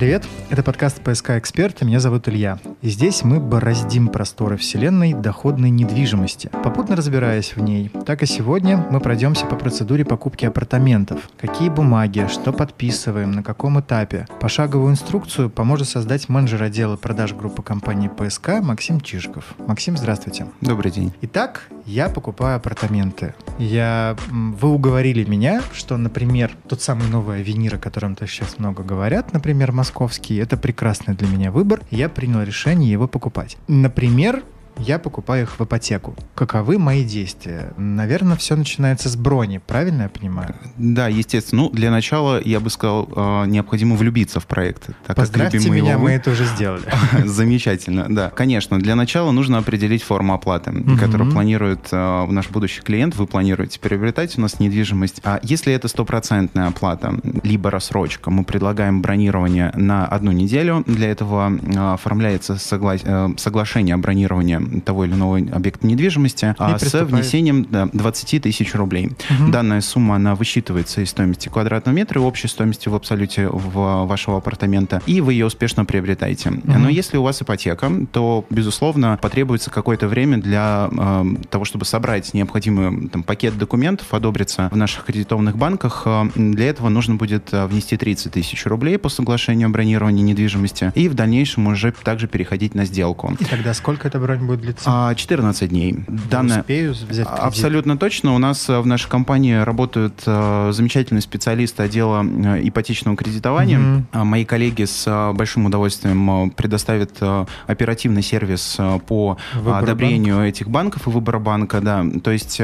привет! Это подкаст «ПСК Эксперт», и меня зовут Илья. И здесь мы бороздим просторы вселенной доходной недвижимости, попутно разбираясь в ней. Так и сегодня мы пройдемся по процедуре покупки апартаментов. Какие бумаги, что подписываем, на каком этапе. Пошаговую инструкцию поможет создать менеджер отдела продаж группы компании «ПСК» Максим Чижиков. Максим, здравствуйте. Добрый день. Итак, я покупаю апартаменты. Я... Вы уговорили меня, что, например, тот самый новый Авенир, о котором то сейчас много говорят, например, московский, это прекрасный для меня выбор. Я принял решение его покупать. Например, я покупаю их в ипотеку. Каковы мои действия? Наверное, все начинается с брони, правильно я понимаю? Да, естественно. Ну, для начала, я бы сказал, а, необходимо влюбиться в проект. Так Поздравьте как меня, его... мы это уже сделали. Замечательно, да. Конечно, для начала нужно определить форму оплаты, которую планирует а, наш будущий клиент. Вы планируете приобретать у нас недвижимость. А если это стопроцентная оплата, либо рассрочка, мы предлагаем бронирование на одну неделю. Для этого а, оформляется согла... соглашение о бронировании того или иного объекта недвижимости а с внесением да, 20 тысяч рублей. Угу. Данная сумма, она высчитывается из стоимости квадратного метра и общей стоимости в абсолюте в вашего апартамента, и вы ее успешно приобретаете. Угу. Но если у вас ипотека, то, безусловно, потребуется какое-то время для э, того, чтобы собрать необходимый там, пакет документов, одобриться в наших кредитованных банках. Для этого нужно будет э, внести 30 тысяч рублей по соглашению о бронировании недвижимости и в дальнейшем уже также переходить на сделку. И тогда сколько эта бронь будет длиться? 14 а, дней. Данная... успею взять кредит? Абсолютно точно. У нас э, в нашей компании работают э, замечательные специалисты отдела э, ипотечного кредитования. Mm-hmm. Мои коллеги с большим удовольствием предоставят оперативный сервис по Выбор одобрению банк. этих банков и выбора банка. Да. То есть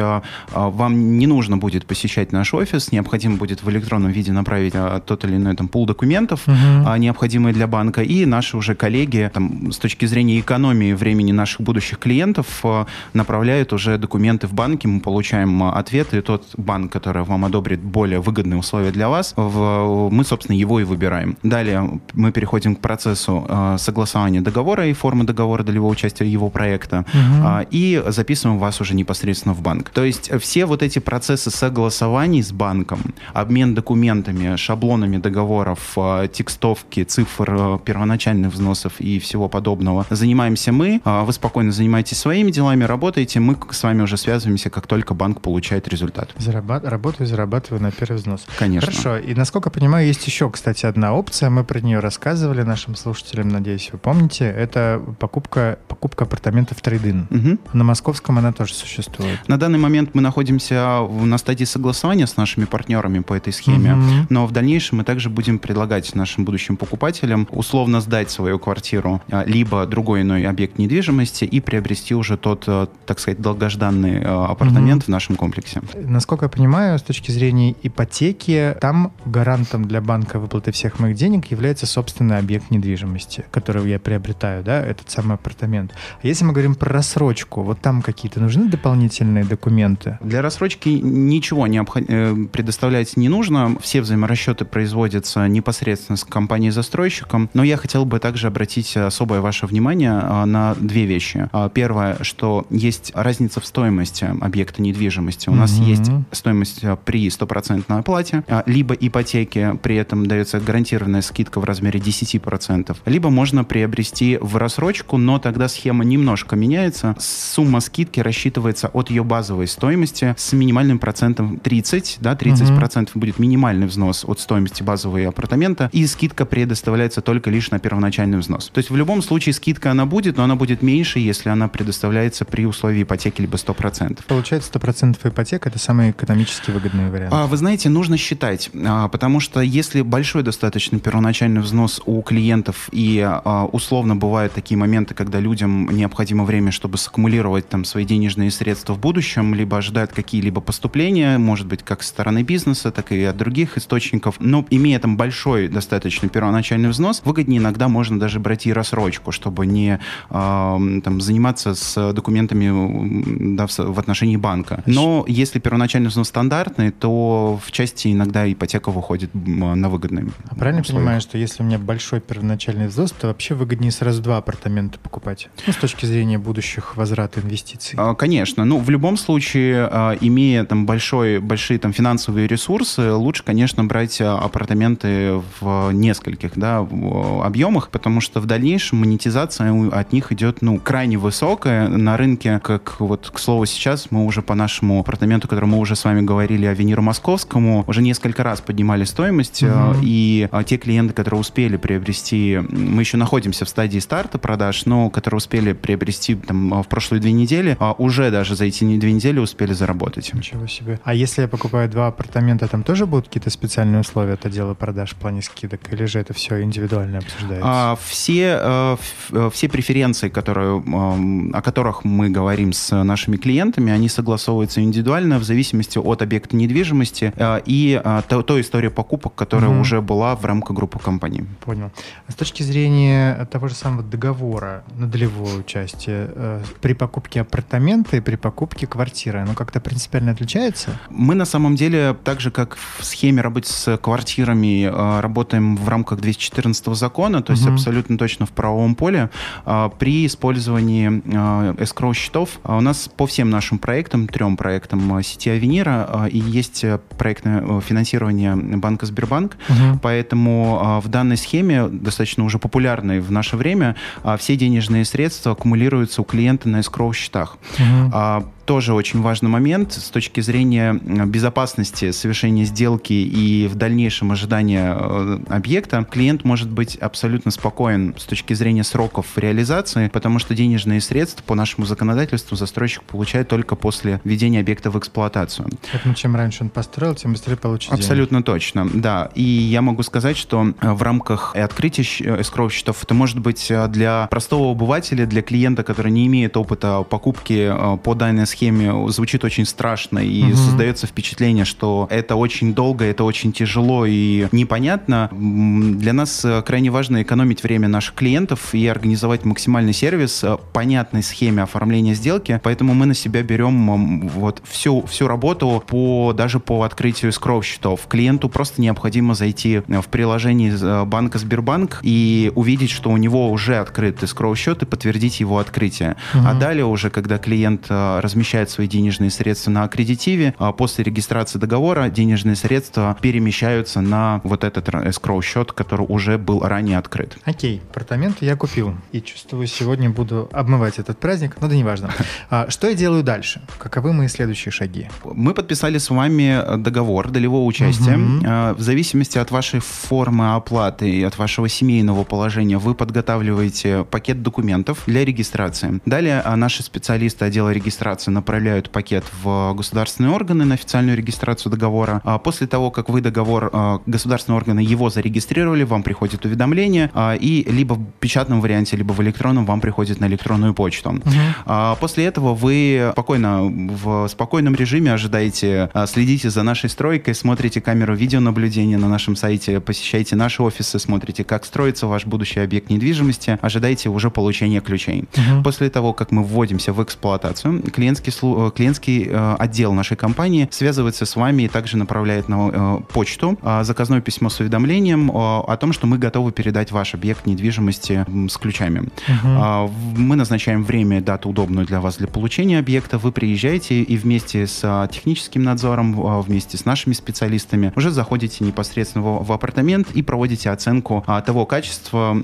вам не нужно будет посещать наш офис, необходимо будет в электронном виде направить тот или иной там, пул документов, mm-hmm. необходимые для банка, и наши уже коллеги там, с точки зрения экономии времени наших будущих будущих клиентов э, направляют уже документы в банки, мы получаем э, ответ, и тот банк, который вам одобрит более выгодные условия для вас, в, мы, собственно, его и выбираем. Далее мы переходим к процессу э, согласования договора и формы договора долевого участия его проекта, угу. и записываем вас уже непосредственно в банк. То есть все вот эти процессы согласований с банком, обмен документами, шаблонами договоров, текстовки, цифр первоначальных взносов и всего подобного занимаемся мы. Вы спокойно спокойно занимаетесь своими делами, работаете, мы с вами уже связываемся, как только банк получает результат. Зарабат... Работаю, зарабатываю на первый взнос. Конечно. Хорошо. И насколько понимаю, есть еще, кстати, одна опция. Мы про нее рассказывали нашим слушателям, надеюсь, вы помните. Это покупка, покупка апартаментов трейдин. Угу. На московском она тоже существует. На данный момент мы находимся на стадии согласования с нашими партнерами по этой схеме, угу. но в дальнейшем мы также будем предлагать нашим будущим покупателям условно сдать свою квартиру, а, либо другой иной объект недвижимости и приобрести уже тот, э, так сказать, долгожданный э, апартамент угу. в нашем комплексе. Насколько я понимаю, с точки зрения ипотеки, там гарантом для банка выплаты всех моих денег является собственный объект недвижимости, который я приобретаю, да, этот самый апартамент. А если мы говорим про рассрочку, вот там какие-то нужны дополнительные документы? Для рассрочки ничего необход... Э, предоставлять не нужно. Все взаиморасчеты производятся непосредственно с компанией-застройщиком. Но я хотел бы также обратить особое ваше внимание на две вещи. А, первое, что есть разница в стоимости объекта недвижимости. У mm-hmm. нас есть стоимость а, при стопроцентной оплате, а, либо ипотеке, при этом дается гарантированная скидка в размере 10%, либо можно приобрести в рассрочку, но тогда схема немножко меняется. Сумма скидки рассчитывается от ее базовой стоимости с минимальным процентом 30, да, 30% mm-hmm. будет минимальный взнос от стоимости базового апартамента, и скидка предоставляется только лишь на первоначальный взнос. То есть в любом случае скидка она будет, но она будет меньше, если если она предоставляется при условии ипотеки либо 100%. Получается, 100% ипотека – это самый экономически выгодный вариант. А, вы знаете, нужно считать, а, потому что если большой достаточно первоначальный взнос у клиентов, и а, условно бывают такие моменты, когда людям необходимо время, чтобы саккумулировать там свои денежные средства в будущем, либо ожидают какие-либо поступления, может быть, как со стороны бизнеса, так и от других источников, но имея там большой достаточно первоначальный взнос, выгоднее иногда можно даже брать и рассрочку, чтобы не там заниматься с документами да, в отношении банка. Но если первоначально взнос стандартный, то в части иногда ипотека выходит на выгодные А правильно условиях. понимаю, что если у меня большой первоначальный взнос, то вообще выгоднее сразу два апартамента покупать? Ну, с точки зрения будущих возврата инвестиций. А, конечно. Ну, в любом случае, а, имея там большой, большие там финансовые ресурсы, лучше, конечно, брать апартаменты в нескольких да, объемах, потому что в дальнейшем монетизация от них идет ну, крайне высокая. На рынке, как вот, к слову, сейчас мы уже по нашему апартаменту, который мы уже с вами говорили, о Венеру Московскому, уже несколько раз поднимали стоимость, угу. и а, те клиенты, которые успели приобрести, мы еще находимся в стадии старта продаж, но которые успели приобрести там в прошлые две недели, а, уже даже за эти две недели успели заработать. Ничего себе. А если я покупаю два апартамента, там тоже будут какие-то специальные условия от отдела продаж в плане скидок, или же это все индивидуально обсуждается? А, все, а, все преференции, которые, о которых мы говорим с нашими клиентами, они согласовываются индивидуально в зависимости от объекта недвижимости и той истории покупок, которая угу. уже была в рамках группы компаний. Понял. А с точки зрения того же самого договора на долевое участие, э, при покупке апартамента и при покупке квартиры, оно как-то принципиально отличается? Мы на самом деле, так же как в схеме работы с квартирами, э, работаем в рамках 214 закона, то есть угу. абсолютно точно в правовом поле. Э, при использовании escrow счетов у нас по всем нашим проектам, трем проектам сети Авенира, и есть проектное финансирование банка Сбербанк, угу. поэтому в данной схеме, достаточно уже популярной в наше время, все денежные средства аккумулируются у клиента на escrow счетах. Угу тоже очень важный момент с точки зрения безопасности совершения сделки и в дальнейшем ожидания э, объекта. Клиент может быть абсолютно спокоен с точки зрения сроков реализации, потому что денежные средства по нашему законодательству застройщик получает только после введения объекта в эксплуатацию. Поэтому чем раньше он построил, тем быстрее получит Абсолютно деньги. точно, да. И я могу сказать, что э, в рамках открытия эскроу счетов это может быть э, для простого обывателя, для клиента, который не имеет опыта покупки по данной схеме звучит очень страшно и угу. создается впечатление, что это очень долго, это очень тяжело и непонятно. Для нас э, крайне важно экономить время наших клиентов и организовать максимальный сервис э, понятной схеме оформления сделки, поэтому мы на себя берем вот всю, всю работу по, даже по открытию скров счетов. Клиенту просто необходимо зайти э, в приложение банка Сбербанк и увидеть, что у него уже открыт скров счет и подтвердить его открытие. Угу. А далее уже, когда клиент размещает размещает свои денежные средства на аккредитиве, а после регистрации договора денежные средства перемещаются на вот этот escrow счет, который уже был ранее открыт. Окей, апартаменты я купил и чувствую, сегодня буду обмывать этот праздник, но да неважно. А, что я делаю дальше? Каковы мои следующие шаги? Мы подписали с вами договор долевого участия. Угу. В зависимости от вашей формы оплаты и от вашего семейного положения вы подготавливаете пакет документов для регистрации. Далее а, наши специалисты отдела регистрации направляют пакет в государственные органы на официальную регистрацию договора. А после того, как вы договор, а, государственные органы его зарегистрировали, вам приходит уведомление, а, и либо в печатном варианте, либо в электронном вам приходит на электронную почту. Угу. После этого вы спокойно, в спокойном режиме ожидаете, следите за нашей стройкой, смотрите камеру видеонаблюдения на нашем сайте, посещаете наши офисы, смотрите, как строится ваш будущий объект недвижимости, ожидаете уже получения ключей. Угу. После того, как мы вводимся в эксплуатацию, клиентский клиентский, э, клиентский э, отдел нашей компании связывается с вами и также направляет на э, почту заказное письмо с уведомлением о том, что мы готовы передать ваш объект недвижимости с ключами. Угу. Мы назначаем время и дату удобную для вас для получения объекта. Вы приезжаете и вместе с техническим надзором, вместе с нашими специалистами уже заходите непосредственно в апартамент и проводите оценку того качества,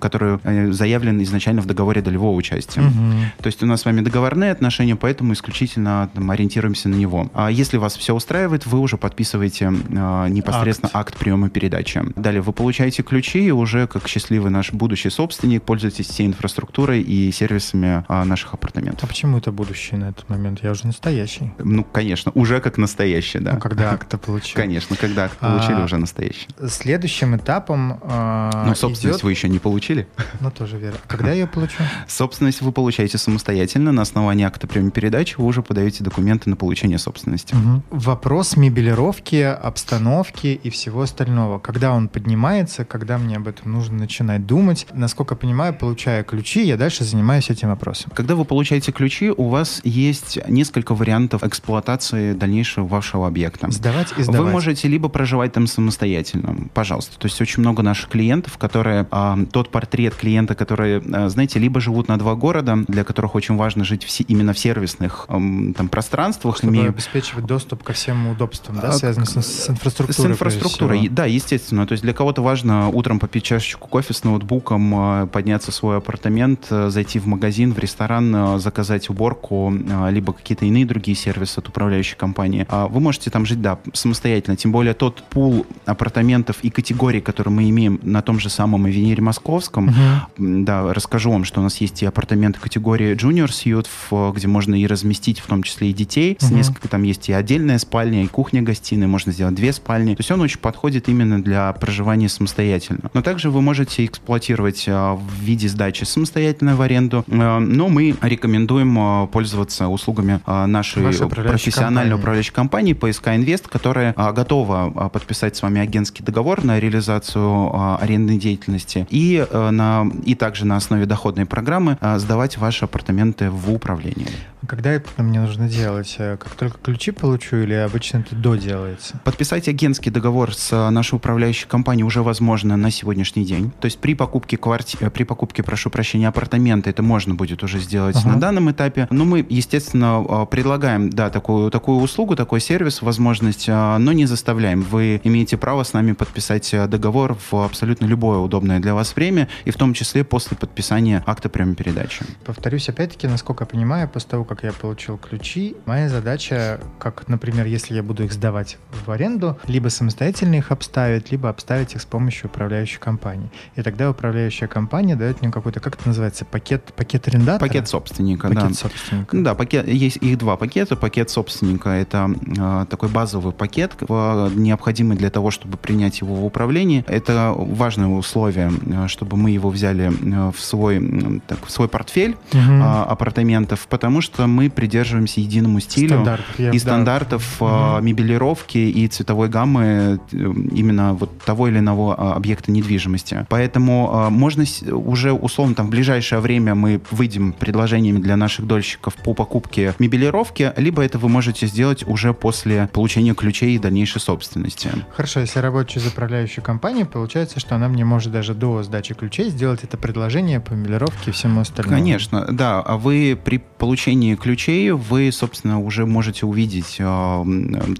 которое заявлено изначально в договоре долевого участия. Угу. То есть у нас с вами договорные отношения, поэтому исключительно там, ориентируемся на него. А если вас все устраивает, вы уже подписываете э, непосредственно акт. акт приема передачи. Далее вы получаете ключи и уже как счастливый наш будущий собственник пользуетесь всей инфраструктурой и сервисами э, наших апартаментов. А почему это будущий на этот момент? Я уже настоящий. Ну, конечно, уже как настоящий, да. Ну, когда акт получил. Конечно, когда акт получили, а, уже настоящий. Следующим этапом э, Но собственность идет... вы еще не получили. Ну, тоже верно. Когда я ее получу? Собственность вы получаете самостоятельно на основании акта приема передачи вы уже подаете документы на получение собственности. Угу. Вопрос мебелировки, обстановки и всего остального. Когда он поднимается, когда мне об этом нужно начинать думать. Насколько понимаю, получая ключи, я дальше занимаюсь этим вопросом. Когда вы получаете ключи, у вас есть несколько вариантов эксплуатации дальнейшего вашего объекта. Сдавать и сдавать. Вы можете либо проживать там самостоятельно, пожалуйста. То есть очень много наших клиентов, которые а, тот портрет клиента, которые, а, знаете, либо живут на два города, для которых очень важно жить в, именно в сервисных там пространствах, чтобы имея... обеспечивать доступ ко всем удобствам, да, а, связанным с, с инфраструктурой. С инфраструктурой, да, естественно. То есть для кого-то важно утром попить чашечку кофе с ноутбуком, а, подняться в свой апартамент, а, зайти в магазин, в ресторан, заказать уборку, либо какие-то иные другие сервисы от управляющей компании. Вы можете там жить, да, самостоятельно. Тем более тот пул апартаментов и категорий, которые мы имеем на том же самом Авенире Московском, uh-huh. да, расскажу вам, что у нас есть и апартаменты категории Junior Suite, где можно и разместить в том числе и детей. С несколько там есть и отдельная спальня, и кухня-гостиная, можно сделать две спальни. То есть он очень подходит именно для проживания самостоятельно. Но также вы можете эксплуатировать а, в виде сдачи самостоятельно в аренду, а, но мы рекомендуем а, пользоваться услугами нашей профессиональной компании. управляющей компании PSK Invest, которая готова подписать с вами агентский договор на реализацию арендной деятельности и, на, и также на основе доходной программы сдавать ваши апартаменты в управление. Когда это мне нужно делать? Э, как только ключи получу или обычно это доделается? Подписать агентский договор с э, нашей управляющей компанией уже возможно на сегодняшний день. То есть при покупке квартиры, э, при покупке, прошу прощения, апартамента это можно будет уже сделать ага. на данном этапе. Но мы, естественно, предлагаем, да, такую, такую услугу, такой сервис, возможность, но не заставляем. Вы имеете право с нами подписать договор в абсолютно любое удобное для вас время, и в том числе после подписания акта прямой передачи. Повторюсь, опять-таки, насколько я понимаю, после того, как как я получил ключи, моя задача, как, например, если я буду их сдавать в аренду, либо самостоятельно их обставить, либо обставить их с помощью управляющей компании. И тогда управляющая компания дает мне какой-то, как это называется, пакет, пакет арендатора? Пакет собственника, пакет да. собственника. Да, пакет, есть их два пакета. Пакет собственника — это э, такой базовый пакет, э, необходимый для того, чтобы принять его в управление. Это важное условие, э, чтобы мы его взяли э, в свой, так, в свой портфель угу. э, апартаментов, потому что мы придерживаемся единому стилю стандартов, и стандартов да. мебелировки и цветовой гаммы э, именно вот того или иного а, объекта недвижимости. Поэтому а, можно уже условно там в ближайшее время мы выйдем предложениями для наших дольщиков по покупке мебелировки, либо это вы можете сделать уже после получения ключей и дальнейшей собственности. Хорошо, если работаю из управляющей компании, получается, что она мне может даже до сдачи ключей сделать это предложение по мебелировке и всему остальному. Конечно, да. А вы при получении ключей вы, собственно, уже можете увидеть э,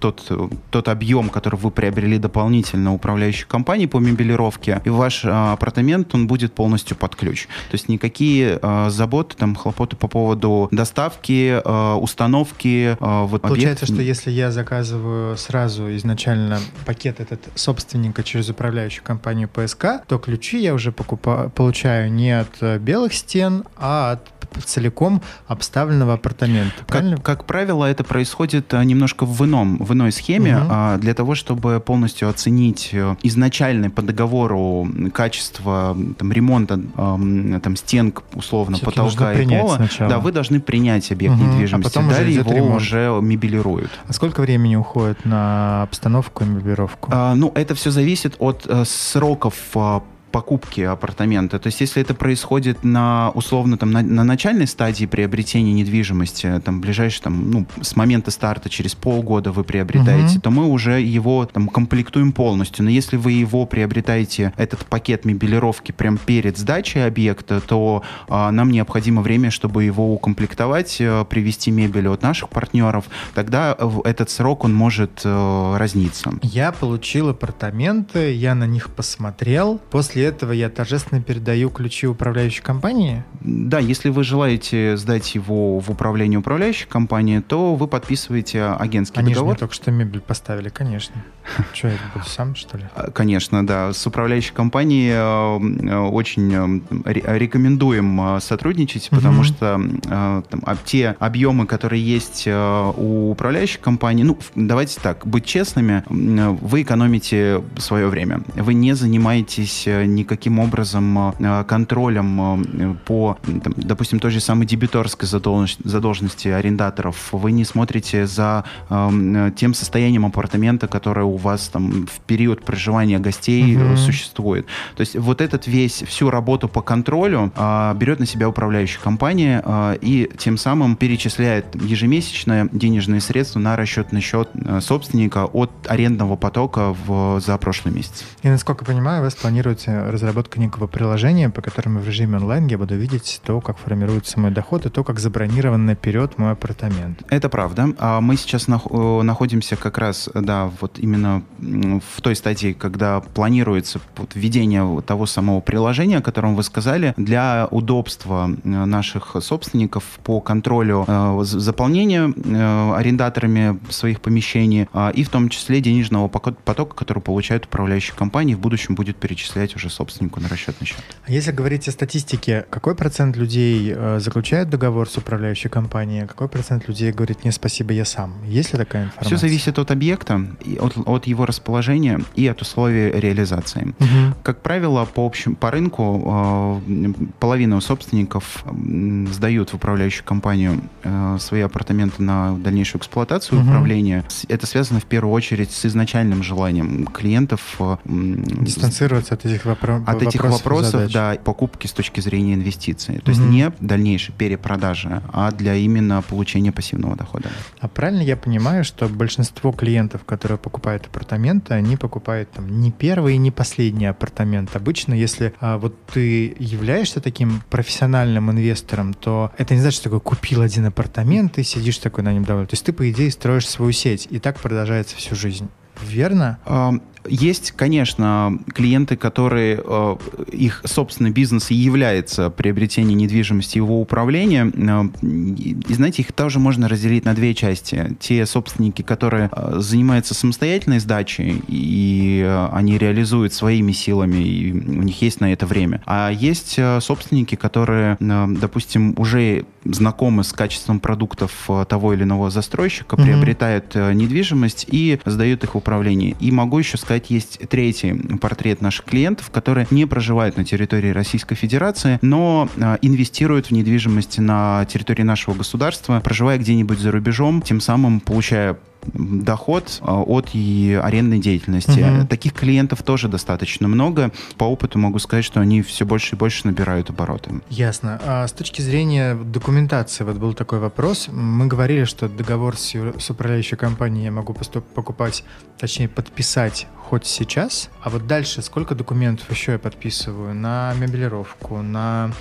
тот, тот объем, который вы приобрели дополнительно управляющей компании по мебелировке, и ваш э, апартамент, он будет полностью под ключ. То есть никакие э, заботы, там, хлопоты по поводу доставки, э, установки. Э, вот Получается, объект... что если я заказываю сразу изначально пакет этот собственника через управляющую компанию ПСК, то ключи я уже покупаю, получаю не от э, белых стен, а от целиком обставленного апартамента. Как, как правило, это происходит а, немножко в ином, в иной схеме, угу. для того, чтобы полностью оценить э, изначальное по договору качество там, ремонта там, стен, условно, потолка и пола. Сначала. Да, вы должны принять объект угу. недвижимости, а потом далее его ремонт. уже мебелируют. А сколько времени уходит на обстановку и мебелировку? А, ну, это все зависит от а, сроков а, покупки апартамента. То есть, если это происходит на условно там на, на начальной стадии приобретения недвижимости, там ближайший там ну с момента старта через полгода вы приобретаете, угу. то мы уже его там комплектуем полностью. Но если вы его приобретаете этот пакет мебелировки прям перед сдачей объекта, то а, нам необходимо время, чтобы его укомплектовать, а, привести мебель от наших партнеров. Тогда этот срок он может а, разниться. Я получил апартаменты, я на них посмотрел. После этого я торжественно передаю ключи управляющей компании? Да, если вы желаете сдать его в управление управляющей компании, то вы подписываете агентский Они договор. Они же только что мебель поставили, конечно. Что, я буду сам, что ли? А, конечно, да. С управляющей компанией э, э, очень э, рекомендуем сотрудничать, потому что там, а, те объемы, которые есть у управляющей компании, ну, давайте так, быть честными, вы экономите свое время. Вы не занимаетесь никаким образом контролем по, там, допустим, той же самой дебиторской задолженности арендаторов. Вы не смотрите за тем состоянием апартамента, которое у вас там в период проживания гостей угу. существует. То есть вот этот весь, всю работу по контролю берет на себя управляющая компания и тем самым перечисляет ежемесячно денежные средства на расчетный счет собственника от арендного потока в, за прошлый месяц. И насколько я понимаю, вы планируете разработку некого приложения, по которому в режиме онлайн я буду видеть то, как формируется мой доход, и то, как забронирован наперед мой апартамент. Это правда. А мы сейчас э, находимся как раз, да, вот именно в той стадии, когда планируется введение того самого приложения, о котором вы сказали, для удобства э, наших собственников по контролю э, заполнения арендаторами своих помещений а, и в том числе денежного потока, который получают управляющие компании, в будущем будет перечислять уже собственнику на расчетный счет. А если говорить о статистике, какой процент людей э, заключает договор с управляющей компанией, а какой процент людей говорит «не, спасибо, я сам»? Есть ли такая информация? Все зависит от объекта, от, от его расположения и от условий реализации. Угу. Как правило, по, общем, по рынку э, половина собственников сдают в управляющую компанию э, свои апартаменты на дальнейшую эксплуатацию, угу. управление. Это связано в первую очередь с изначальным желанием клиентов э, дистанцироваться от этих, вопро- от этих вопросов, вопросов да, покупки с точки зрения инвестиций. То есть угу. не дальнейшей перепродажи, а для именно получения пассивного дохода. А правильно я понимаю, что большинство клиентов, которые покупают апартаменты, они покупают там не первый и не последний апартамент. Обычно, если а, вот ты являешься таким профессиональным инвестором, то это не значит, что такой купил один апартамент и сидишь такой на нем доволен. То есть ты, по идее, строишь свою сеть, и так продолжается всю жизнь. Верно? Есть, конечно, клиенты, которые э, их собственный бизнес и является приобретение недвижимости его управление. Э, и, знаете, их тоже можно разделить на две части. Те собственники, которые э, занимаются самостоятельной сдачей, и э, они реализуют своими силами, и у них есть на это время. А есть э, собственники, которые, э, допустим, уже знакомы с качеством продуктов того или иного застройщика, mm-hmm. приобретают э, недвижимость и сдают их в управление. И могу еще сказать, сказать, есть третий портрет наших клиентов, которые не проживают на территории Российской Федерации, но э, инвестируют в недвижимость на территории нашего государства, проживая где-нибудь за рубежом, тем самым получая доход а, от и арендной деятельности. Угу. Таких клиентов тоже достаточно много. По опыту могу сказать, что они все больше и больше набирают обороты. Ясно. А с точки зрения документации, вот был такой вопрос. Мы говорили, что договор с, с управляющей компанией я могу покупать, точнее подписать хоть сейчас, а вот дальше сколько документов еще я подписываю на мебелировку, на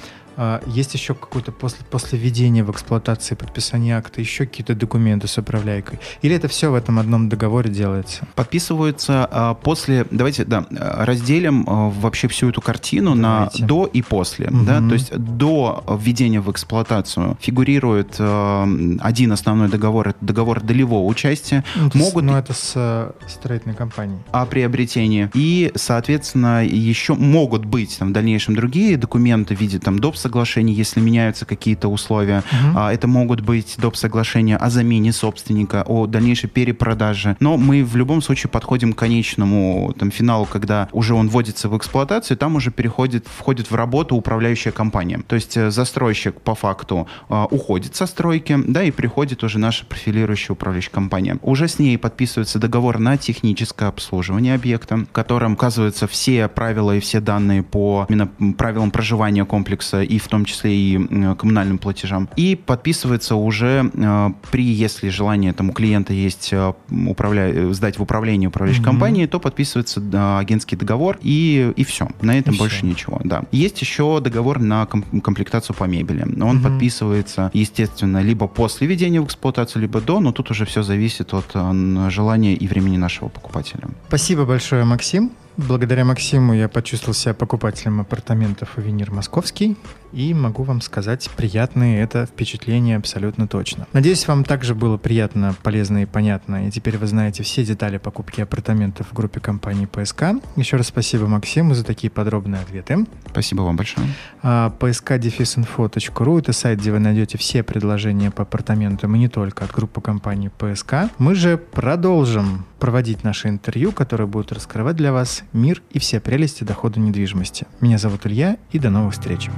есть еще какой-то после, после введения в эксплуатации подписания акта, еще какие-то документы с управляйкой? Или это все в этом одном договоре делается? Подписываются а, после, давайте, да, разделим а, вообще всю эту картину давайте. на до и после. Угу. Да? То есть до введения в эксплуатацию фигурирует а, один основной договор, это договор долевого участия. Ну, Могут... Но ну, это с э, строительной компанией. О приобретении. И, соответственно, еще могут быть там, в дальнейшем другие документы в виде там, доп соглашений, если меняются какие-то условия. Угу. А, это могут быть доп. соглашения о замене собственника, о дальнейшей перепродаже. Но мы в любом случае подходим к конечному там, финалу, когда уже он вводится в эксплуатацию, там уже переходит, входит в работу управляющая компания. То есть э, застройщик по факту э, уходит со стройки, да, и приходит уже наша профилирующая управляющая компания. Уже с ней подписывается договор на техническое обслуживание объекта, в котором указываются все правила и все данные по именно правилам проживания комплекса и и в том числе и коммунальным платежам. И подписывается уже э, при, если желание там у клиента есть э, управля... сдать в управление управляющей mm-hmm. компании, то подписывается агентский договор и, и все. На этом и больше все. ничего. Да. Есть еще договор на комплектацию по мебели. Он mm-hmm. подписывается, естественно, либо после введения в эксплуатацию, либо до, но тут уже все зависит от э, желания и времени нашего покупателя. Спасибо большое, Максим. Благодаря Максиму я почувствовал себя покупателем апартаментов «Авенир Московский». И могу вам сказать, приятные это впечатления абсолютно точно. Надеюсь, вам также было приятно, полезно и понятно, и теперь вы знаете все детали покупки апартаментов в группе компании ПСК. Еще раз спасибо Максиму за такие подробные ответы. Спасибо вам большое. А, psk-info.ru — это сайт, где вы найдете все предложения по апартаментам и не только от группы компании ПСК. Мы же продолжим проводить наши интервью, которые будут раскрывать для вас мир и все прелести дохода недвижимости. Меня зовут Илья, и до новых встреч.